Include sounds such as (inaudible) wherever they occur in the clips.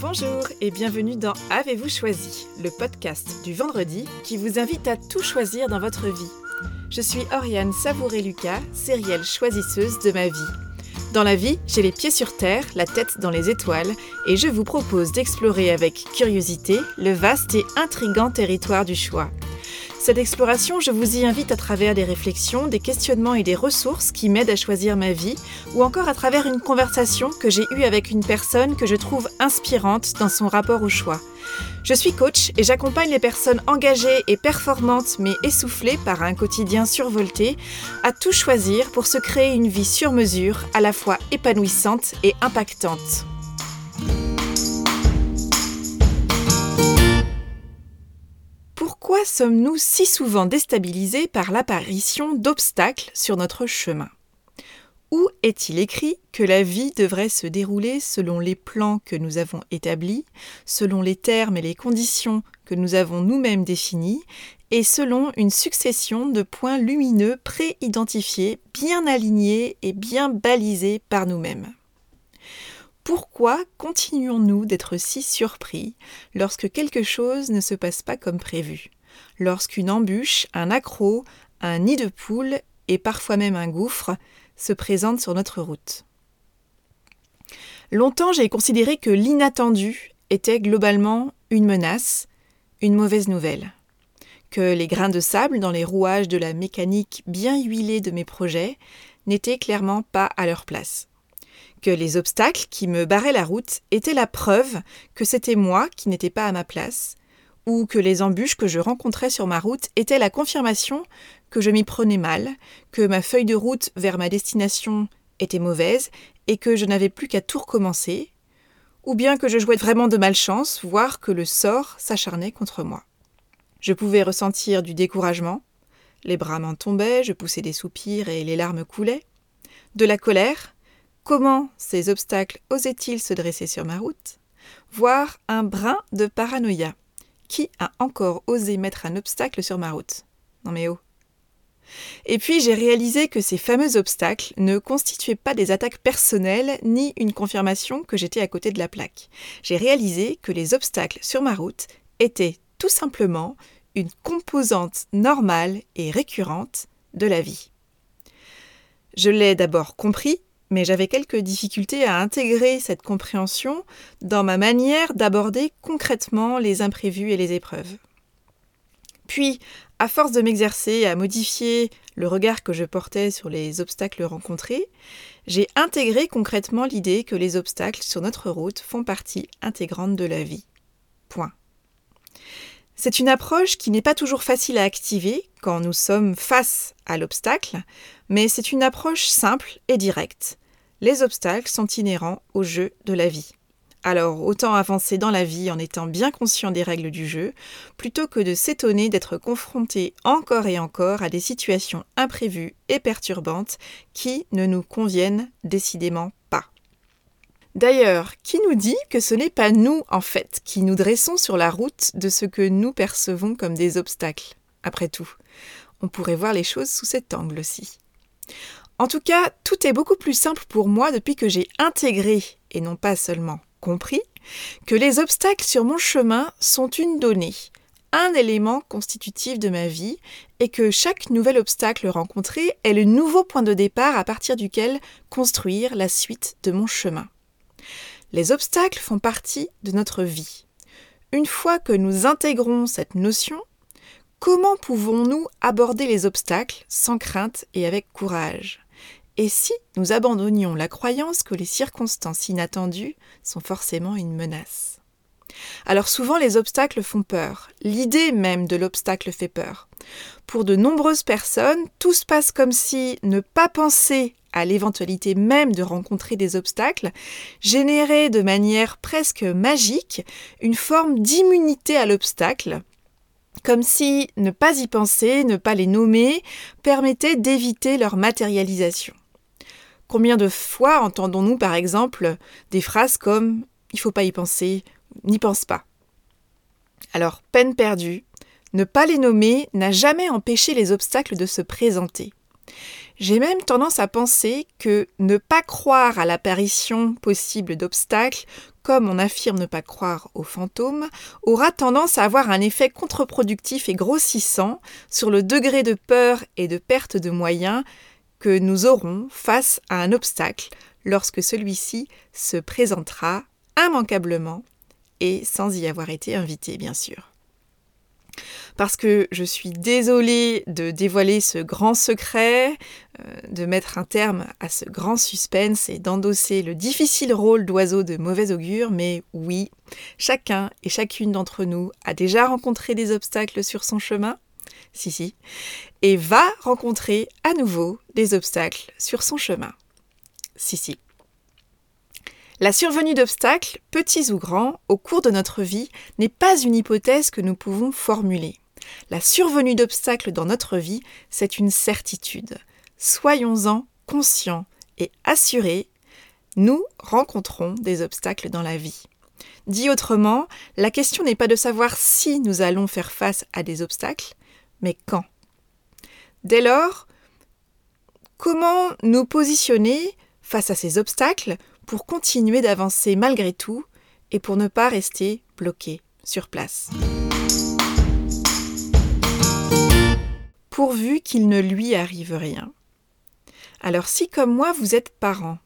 Bonjour et bienvenue dans Avez-vous choisi, le podcast du vendredi qui vous invite à tout choisir dans votre vie. Je suis Oriane Savouré-Lucas, sérielle choisisseuse de ma vie. Dans la vie, j'ai les pieds sur terre, la tête dans les étoiles, et je vous propose d'explorer avec curiosité le vaste et intrigant territoire du choix. Cette exploration, je vous y invite à travers des réflexions, des questionnements et des ressources qui m'aident à choisir ma vie, ou encore à travers une conversation que j'ai eue avec une personne que je trouve inspirante dans son rapport au choix. Je suis coach et j'accompagne les personnes engagées et performantes mais essoufflées par un quotidien survolté à tout choisir pour se créer une vie sur mesure, à la fois épanouissante et impactante. Pourquoi sommes-nous si souvent déstabilisés par l'apparition d'obstacles sur notre chemin? Où est-il écrit que la vie devrait se dérouler selon les plans que nous avons établis, selon les termes et les conditions que nous avons nous-mêmes définis, et selon une succession de points lumineux pré-identifiés, bien alignés et bien balisés par nous-mêmes? Pourquoi continuons-nous d'être si surpris lorsque quelque chose ne se passe pas comme prévu? Lorsqu'une embûche, un accroc, un nid de poule et parfois même un gouffre se présentent sur notre route Longtemps j'ai considéré que l'inattendu était globalement une menace, une mauvaise nouvelle. Que les grains de sable dans les rouages de la mécanique bien huilée de mes projets n'étaient clairement pas à leur place que les obstacles qui me barraient la route étaient la preuve que c'était moi qui n'étais pas à ma place, ou que les embûches que je rencontrais sur ma route étaient la confirmation que je m'y prenais mal, que ma feuille de route vers ma destination était mauvaise et que je n'avais plus qu'à tout recommencer, ou bien que je jouais vraiment de malchance, voire que le sort s'acharnait contre moi. Je pouvais ressentir du découragement, les bras m'en tombaient, je poussais des soupirs et les larmes coulaient, de la colère, Comment ces obstacles osaient-ils se dresser sur ma route? Voire un brin de paranoïa. Qui a encore osé mettre un obstacle sur ma route Non mais oh et puis j'ai réalisé que ces fameux obstacles ne constituaient pas des attaques personnelles ni une confirmation que j'étais à côté de la plaque. J'ai réalisé que les obstacles sur ma route étaient tout simplement une composante normale et récurrente de la vie. Je l'ai d'abord compris mais j'avais quelques difficultés à intégrer cette compréhension dans ma manière d'aborder concrètement les imprévus et les épreuves. Puis, à force de m'exercer à modifier le regard que je portais sur les obstacles rencontrés, j'ai intégré concrètement l'idée que les obstacles sur notre route font partie intégrante de la vie. Point. C'est une approche qui n'est pas toujours facile à activer quand nous sommes face à l'obstacle, mais c'est une approche simple et directe les obstacles sont inhérents au jeu de la vie. Alors autant avancer dans la vie en étant bien conscient des règles du jeu, plutôt que de s'étonner d'être confronté encore et encore à des situations imprévues et perturbantes qui ne nous conviennent décidément pas. D'ailleurs, qui nous dit que ce n'est pas nous, en fait, qui nous dressons sur la route de ce que nous percevons comme des obstacles? Après tout, on pourrait voir les choses sous cet angle aussi. En tout cas, tout est beaucoup plus simple pour moi depuis que j'ai intégré, et non pas seulement compris, que les obstacles sur mon chemin sont une donnée, un élément constitutif de ma vie, et que chaque nouvel obstacle rencontré est le nouveau point de départ à partir duquel construire la suite de mon chemin. Les obstacles font partie de notre vie. Une fois que nous intégrons cette notion, comment pouvons-nous aborder les obstacles sans crainte et avec courage? Et si nous abandonnions la croyance que les circonstances inattendues sont forcément une menace? Alors souvent les obstacles font peur, l'idée même de l'obstacle fait peur. Pour de nombreuses personnes, tout se passe comme si ne pas penser à l'éventualité même de rencontrer des obstacles générait de manière presque magique une forme d'immunité à l'obstacle, comme si ne pas y penser, ne pas les nommer, permettait d'éviter leur matérialisation. Combien de fois entendons-nous par exemple des phrases comme il faut pas y penser, n'y pense pas Alors, peine perdue, ne pas les nommer n'a jamais empêché les obstacles de se présenter. J'ai même tendance à penser que ne pas croire à l'apparition possible d'obstacles, comme on affirme ne pas croire aux fantômes, aura tendance à avoir un effet contre-productif et grossissant sur le degré de peur et de perte de moyens nous aurons face à un obstacle lorsque celui-ci se présentera immanquablement et sans y avoir été invité, bien sûr. Parce que je suis désolée de dévoiler ce grand secret, euh, de mettre un terme à ce grand suspense et d'endosser le difficile rôle d'oiseau de mauvais augure, mais oui, chacun et chacune d'entre nous a déjà rencontré des obstacles sur son chemin, si si, et va rencontrer à nouveau des obstacles sur son chemin, si si. La survenue d'obstacles, petits ou grands, au cours de notre vie n'est pas une hypothèse que nous pouvons formuler. La survenue d'obstacles dans notre vie, c'est une certitude. Soyons-en conscients et assurés, nous rencontrons des obstacles dans la vie. Dit autrement, la question n'est pas de savoir si nous allons faire face à des obstacles, mais quand. Dès lors, comment nous positionner face à ces obstacles pour continuer d'avancer malgré tout et pour ne pas rester bloqué sur place? Pourvu qu'il ne lui arrive rien. Alors si comme moi vous êtes parent,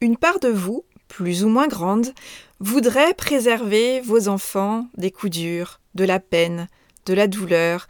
une part de vous, plus ou moins grande, voudrait préserver vos enfants des coups durs, de la peine, de la douleur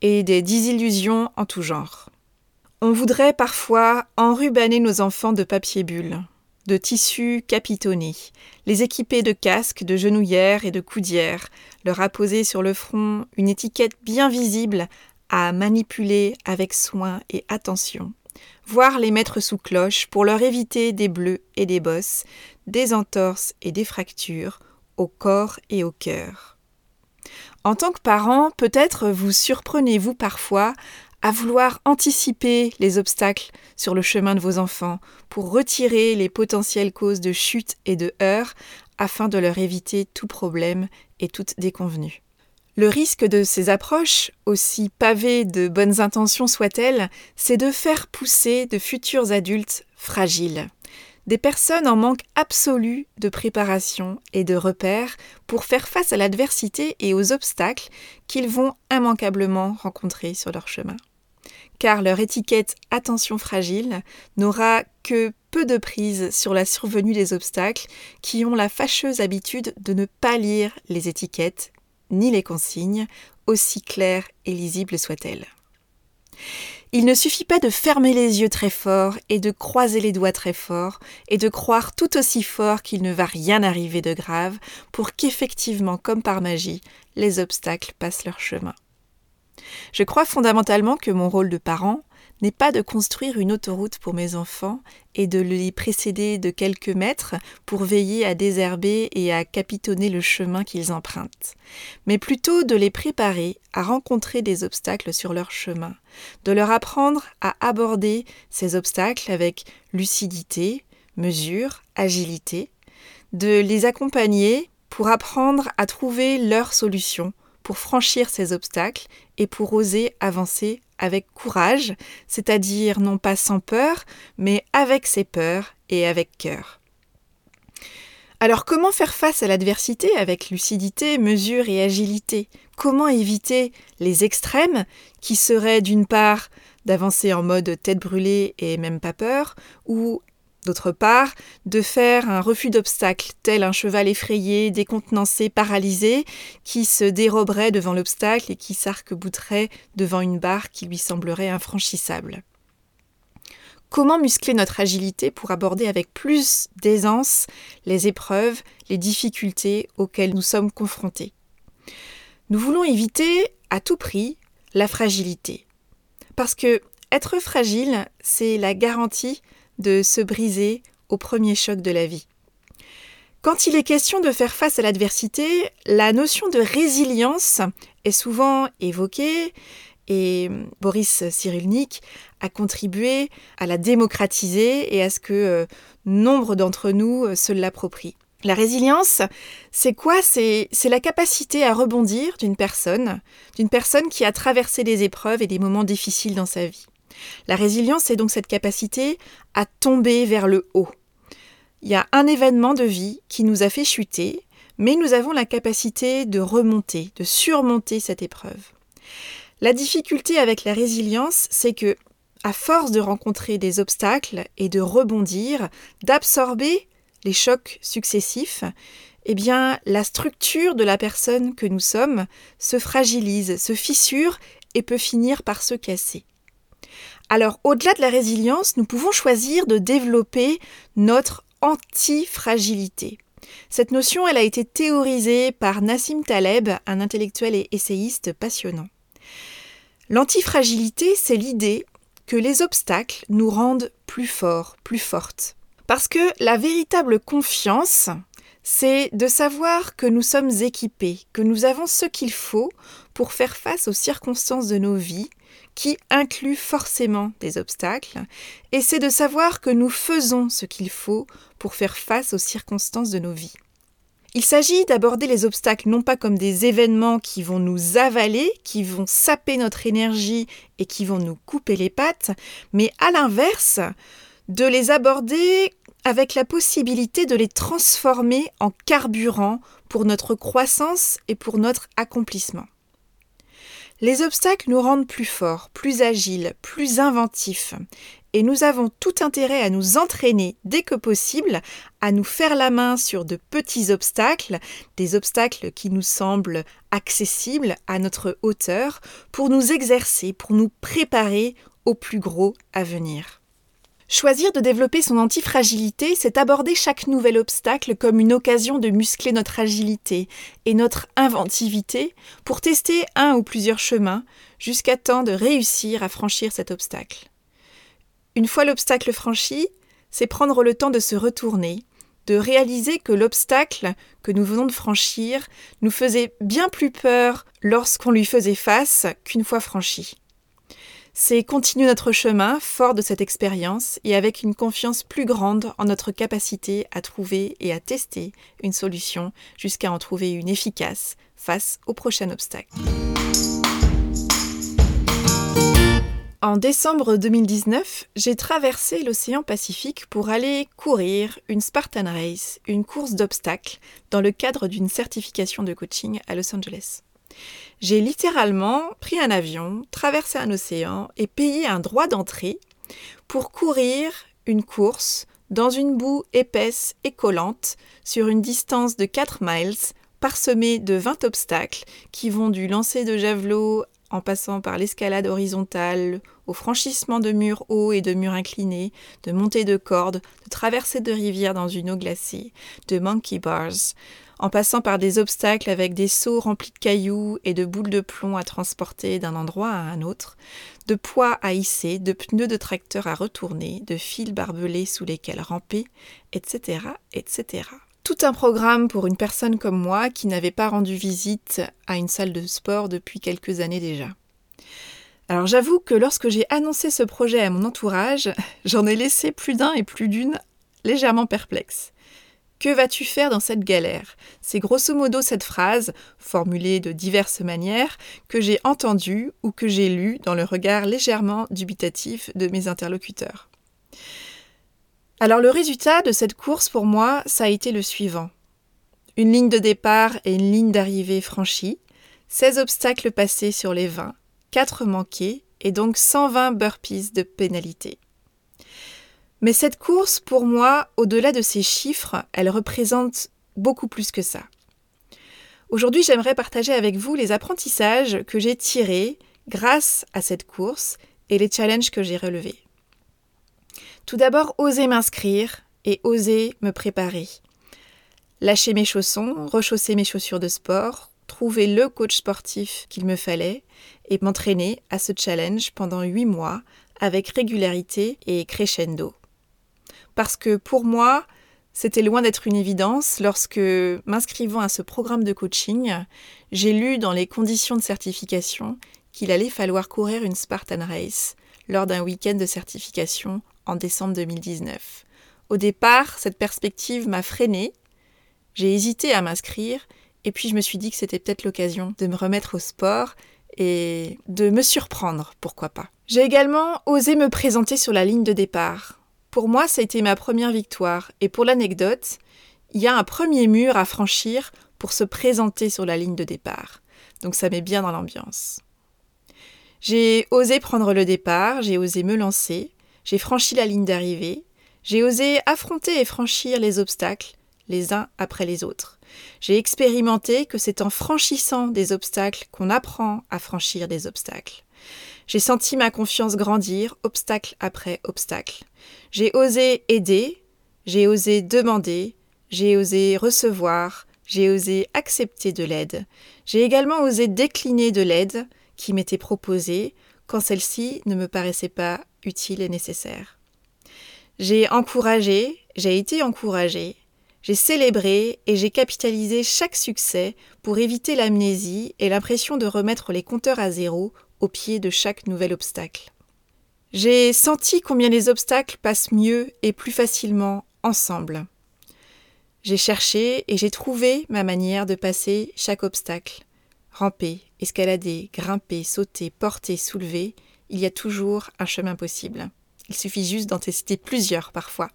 et des désillusions en tout genre. On voudrait parfois enrubanner nos enfants de papier bulle, de tissus capitonnés, les équiper de casques, de genouillères et de coudières, leur apposer sur le front une étiquette bien visible à manipuler avec soin et attention, voire les mettre sous cloche pour leur éviter des bleus et des bosses, des entorses et des fractures au corps et au cœur. En tant que parent, peut-être vous surprenez-vous parfois à vouloir anticiper les obstacles sur le chemin de vos enfants pour retirer les potentielles causes de chute et de heurts afin de leur éviter tout problème et toute déconvenue. Le risque de ces approches, aussi pavées de bonnes intentions soient-elles, c'est de faire pousser de futurs adultes fragiles. Des personnes en manque absolu de préparation et de repères pour faire face à l'adversité et aux obstacles qu'ils vont immanquablement rencontrer sur leur chemin. Car leur étiquette Attention fragile n'aura que peu de prise sur la survenue des obstacles qui ont la fâcheuse habitude de ne pas lire les étiquettes ni les consignes, aussi claires et lisibles soient-elles. Il ne suffit pas de fermer les yeux très fort et de croiser les doigts très fort et de croire tout aussi fort qu'il ne va rien arriver de grave pour qu'effectivement, comme par magie, les obstacles passent leur chemin. Je crois fondamentalement que mon rôle de parent, n'est pas de construire une autoroute pour mes enfants et de les précéder de quelques mètres pour veiller à désherber et à capitonner le chemin qu'ils empruntent, mais plutôt de les préparer à rencontrer des obstacles sur leur chemin, de leur apprendre à aborder ces obstacles avec lucidité, mesure, agilité, de les accompagner pour apprendre à trouver leur solution pour franchir ces obstacles et pour oser avancer avec courage, c'est-à-dire non pas sans peur, mais avec ses peurs et avec cœur. Alors comment faire face à l'adversité avec lucidité, mesure et agilité? Comment éviter les extrêmes qui seraient d'une part d'avancer en mode tête brûlée et même pas peur, ou D'autre part, de faire un refus d'obstacle, tel un cheval effrayé, décontenancé, paralysé, qui se déroberait devant l'obstacle et qui s'arc-bouterait devant une barre qui lui semblerait infranchissable. Comment muscler notre agilité pour aborder avec plus d'aisance les épreuves, les difficultés auxquelles nous sommes confrontés? Nous voulons éviter à tout prix la fragilité. Parce que être fragile, c'est la garantie de se briser au premier choc de la vie. Quand il est question de faire face à l'adversité, la notion de résilience est souvent évoquée et Boris Cyrulnik a contribué à la démocratiser et à ce que euh, nombre d'entre nous euh, se l'approprient. La résilience, c'est quoi? C'est la capacité à rebondir d'une personne, d'une personne qui a traversé des épreuves et des moments difficiles dans sa vie. La résilience, c'est donc cette capacité à tomber vers le haut. Il y a un événement de vie qui nous a fait chuter, mais nous avons la capacité de remonter, de surmonter cette épreuve. La difficulté avec la résilience, c'est que, à force de rencontrer des obstacles et de rebondir, d'absorber les chocs successifs, eh bien, la structure de la personne que nous sommes se fragilise, se fissure et peut finir par se casser. Alors, au-delà de la résilience, nous pouvons choisir de développer notre antifragilité. Cette notion, elle a été théorisée par Nassim Taleb, un intellectuel et essayiste passionnant. L'antifragilité, c'est l'idée que les obstacles nous rendent plus forts, plus fortes. Parce que la véritable confiance, c'est de savoir que nous sommes équipés, que nous avons ce qu'il faut pour faire face aux circonstances de nos vies, qui incluent forcément des obstacles, et c'est de savoir que nous faisons ce qu'il faut pour faire face aux circonstances de nos vies. Il s'agit d'aborder les obstacles non pas comme des événements qui vont nous avaler, qui vont saper notre énergie et qui vont nous couper les pattes, mais à l'inverse, de les aborder avec la possibilité de les transformer en carburant pour notre croissance et pour notre accomplissement. Les obstacles nous rendent plus forts, plus agiles, plus inventifs, et nous avons tout intérêt à nous entraîner dès que possible, à nous faire la main sur de petits obstacles, des obstacles qui nous semblent accessibles à notre hauteur, pour nous exercer, pour nous préparer au plus gros à venir. Choisir de développer son antifragilité, c'est aborder chaque nouvel obstacle comme une occasion de muscler notre agilité et notre inventivité pour tester un ou plusieurs chemins jusqu'à temps de réussir à franchir cet obstacle. Une fois l'obstacle franchi, c'est prendre le temps de se retourner, de réaliser que l'obstacle que nous venons de franchir nous faisait bien plus peur lorsqu'on lui faisait face qu'une fois franchi c'est continuer notre chemin fort de cette expérience et avec une confiance plus grande en notre capacité à trouver et à tester une solution jusqu'à en trouver une efficace face au prochain obstacle. En décembre 2019, j'ai traversé l'océan Pacifique pour aller courir une Spartan Race, une course d'obstacles, dans le cadre d'une certification de coaching à Los Angeles. J'ai littéralement pris un avion, traversé un océan et payé un droit d'entrée pour courir une course dans une boue épaisse et collante sur une distance de 4 miles parsemée de 20 obstacles qui vont du lancer de javelot en passant par l'escalade horizontale, au franchissement de murs hauts et de murs inclinés, de montées de cordes, de traversées de rivières dans une eau glacée, de monkey bars, en passant par des obstacles avec des seaux remplis de cailloux et de boules de plomb à transporter d'un endroit à un autre, de poids à hisser, de pneus de tracteur à retourner, de fils barbelés sous lesquels ramper, etc., etc. Tout un programme pour une personne comme moi qui n'avait pas rendu visite à une salle de sport depuis quelques années déjà. Alors j'avoue que lorsque j'ai annoncé ce projet à mon entourage, (laughs) j'en ai laissé plus d'un et plus d'une légèrement perplexes. Que vas-tu faire dans cette galère? C'est grosso modo cette phrase, formulée de diverses manières, que j'ai entendue ou que j'ai lue dans le regard légèrement dubitatif de mes interlocuteurs. Alors le résultat de cette course pour moi, ça a été le suivant. Une ligne de départ et une ligne d'arrivée franchie, 16 obstacles passés sur les 20, 4 manqués et donc 120 burpees de pénalité. Mais cette course, pour moi, au-delà de ces chiffres, elle représente beaucoup plus que ça. Aujourd'hui, j'aimerais partager avec vous les apprentissages que j'ai tirés grâce à cette course et les challenges que j'ai relevés. Tout d'abord, oser m'inscrire et oser me préparer. Lâcher mes chaussons, rechausser mes chaussures de sport, trouver le coach sportif qu'il me fallait et m'entraîner à ce challenge pendant huit mois avec régularité et crescendo parce que pour moi, c'était loin d'être une évidence lorsque, m'inscrivant à ce programme de coaching, j'ai lu dans les conditions de certification qu'il allait falloir courir une Spartan Race lors d'un week-end de certification en décembre 2019. Au départ, cette perspective m'a freinée, j'ai hésité à m'inscrire, et puis je me suis dit que c'était peut-être l'occasion de me remettre au sport et de me surprendre, pourquoi pas. J'ai également osé me présenter sur la ligne de départ. Pour moi, ça a été ma première victoire, et pour l'anecdote, il y a un premier mur à franchir pour se présenter sur la ligne de départ. Donc ça met bien dans l'ambiance. J'ai osé prendre le départ, j'ai osé me lancer, j'ai franchi la ligne d'arrivée, j'ai osé affronter et franchir les obstacles, les uns après les autres. J'ai expérimenté que c'est en franchissant des obstacles qu'on apprend à franchir des obstacles. J'ai senti ma confiance grandir, obstacle après obstacle. J'ai osé aider, j'ai osé demander, j'ai osé recevoir, j'ai osé accepter de l'aide. J'ai également osé décliner de l'aide qui m'était proposée quand celle-ci ne me paraissait pas utile et nécessaire. J'ai encouragé, j'ai été encouragé, j'ai célébré et j'ai capitalisé chaque succès pour éviter l'amnésie et l'impression de remettre les compteurs à zéro au pied de chaque nouvel obstacle. J'ai senti combien les obstacles passent mieux et plus facilement ensemble. J'ai cherché et j'ai trouvé ma manière de passer chaque obstacle. Ramper, escalader, grimper, sauter, porter, soulever, il y a toujours un chemin possible. Il suffit juste d'en tester plusieurs parfois.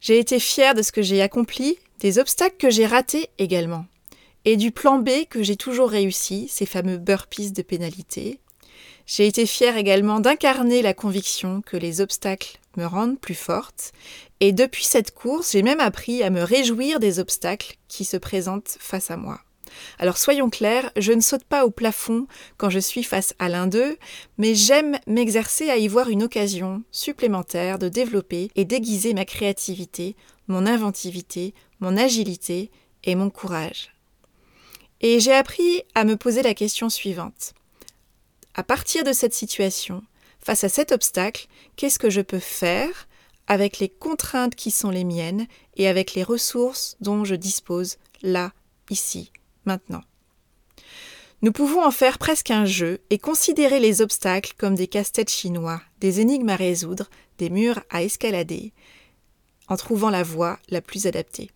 J'ai été fière de ce que j'ai accompli, des obstacles que j'ai ratés également, et du plan B que j'ai toujours réussi, ces fameux burpees de pénalité. J'ai été fière également d'incarner la conviction que les obstacles me rendent plus forte, et depuis cette course, j'ai même appris à me réjouir des obstacles qui se présentent face à moi. Alors soyons clairs, je ne saute pas au plafond quand je suis face à l'un d'eux, mais j'aime m'exercer à y voir une occasion supplémentaire de développer et d'aiguiser ma créativité, mon inventivité, mon agilité et mon courage. Et j'ai appris à me poser la question suivante. À partir de cette situation, face à cet obstacle, qu'est-ce que je peux faire avec les contraintes qui sont les miennes et avec les ressources dont je dispose là, ici, maintenant? Nous pouvons en faire presque un jeu et considérer les obstacles comme des casse-têtes chinois, des énigmes à résoudre, des murs à escalader, en trouvant la voie la plus adaptée.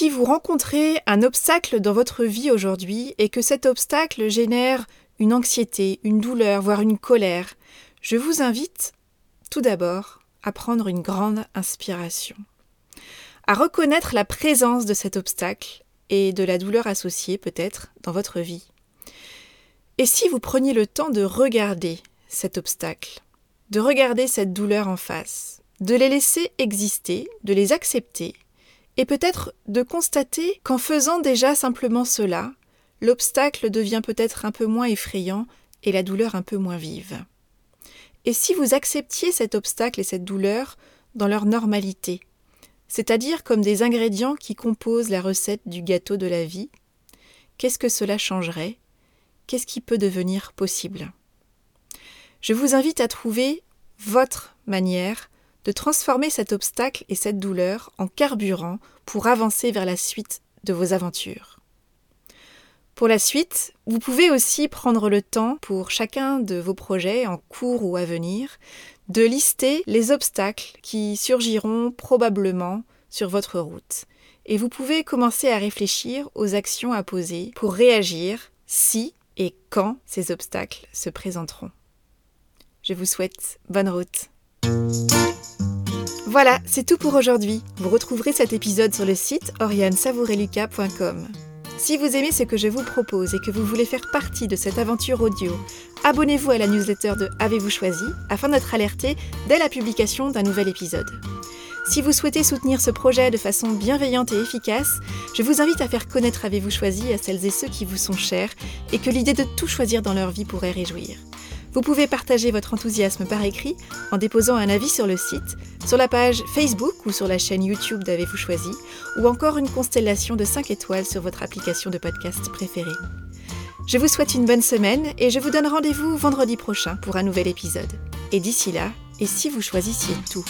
Si vous rencontrez un obstacle dans votre vie aujourd'hui et que cet obstacle génère une anxiété, une douleur, voire une colère, je vous invite tout d'abord à prendre une grande inspiration à reconnaître la présence de cet obstacle et de la douleur associée peut-être dans votre vie. Et si vous preniez le temps de regarder cet obstacle, de regarder cette douleur en face, de les laisser exister, de les accepter, et peut-être de constater qu'en faisant déjà simplement cela, l'obstacle devient peut-être un peu moins effrayant et la douleur un peu moins vive. Et si vous acceptiez cet obstacle et cette douleur dans leur normalité, c'est-à-dire comme des ingrédients qui composent la recette du gâteau de la vie. Qu'est-ce que cela changerait? Qu'est-ce qui peut devenir possible? Je vous invite à trouver votre manière de transformer cet obstacle et cette douleur en carburant pour avancer vers la suite de vos aventures. Pour la suite, vous pouvez aussi prendre le temps pour chacun de vos projets en cours ou à venir de lister les obstacles qui surgiront probablement sur votre route. Et vous pouvez commencer à réfléchir aux actions à poser pour réagir si et quand ces obstacles se présenteront. Je vous souhaite bonne route. Voilà, c'est tout pour aujourd'hui. Vous retrouverez cet épisode sur le site oriansavoureluca.com. Si vous aimez ce que je vous propose et que vous voulez faire partie de cette aventure audio, abonnez-vous à la newsletter de Avez-vous choisi afin d'être alerté dès la publication d'un nouvel épisode. Si vous souhaitez soutenir ce projet de façon bienveillante et efficace, je vous invite à faire connaître Avez-vous choisi à celles et ceux qui vous sont chers et que l'idée de tout choisir dans leur vie pourrait réjouir. Vous pouvez partager votre enthousiasme par écrit en déposant un avis sur le site, sur la page Facebook ou sur la chaîne YouTube d'Avez-vous choisi, ou encore une constellation de 5 étoiles sur votre application de podcast préférée. Je vous souhaite une bonne semaine et je vous donne rendez-vous vendredi prochain pour un nouvel épisode. Et d'ici là, et si vous choisissiez tout?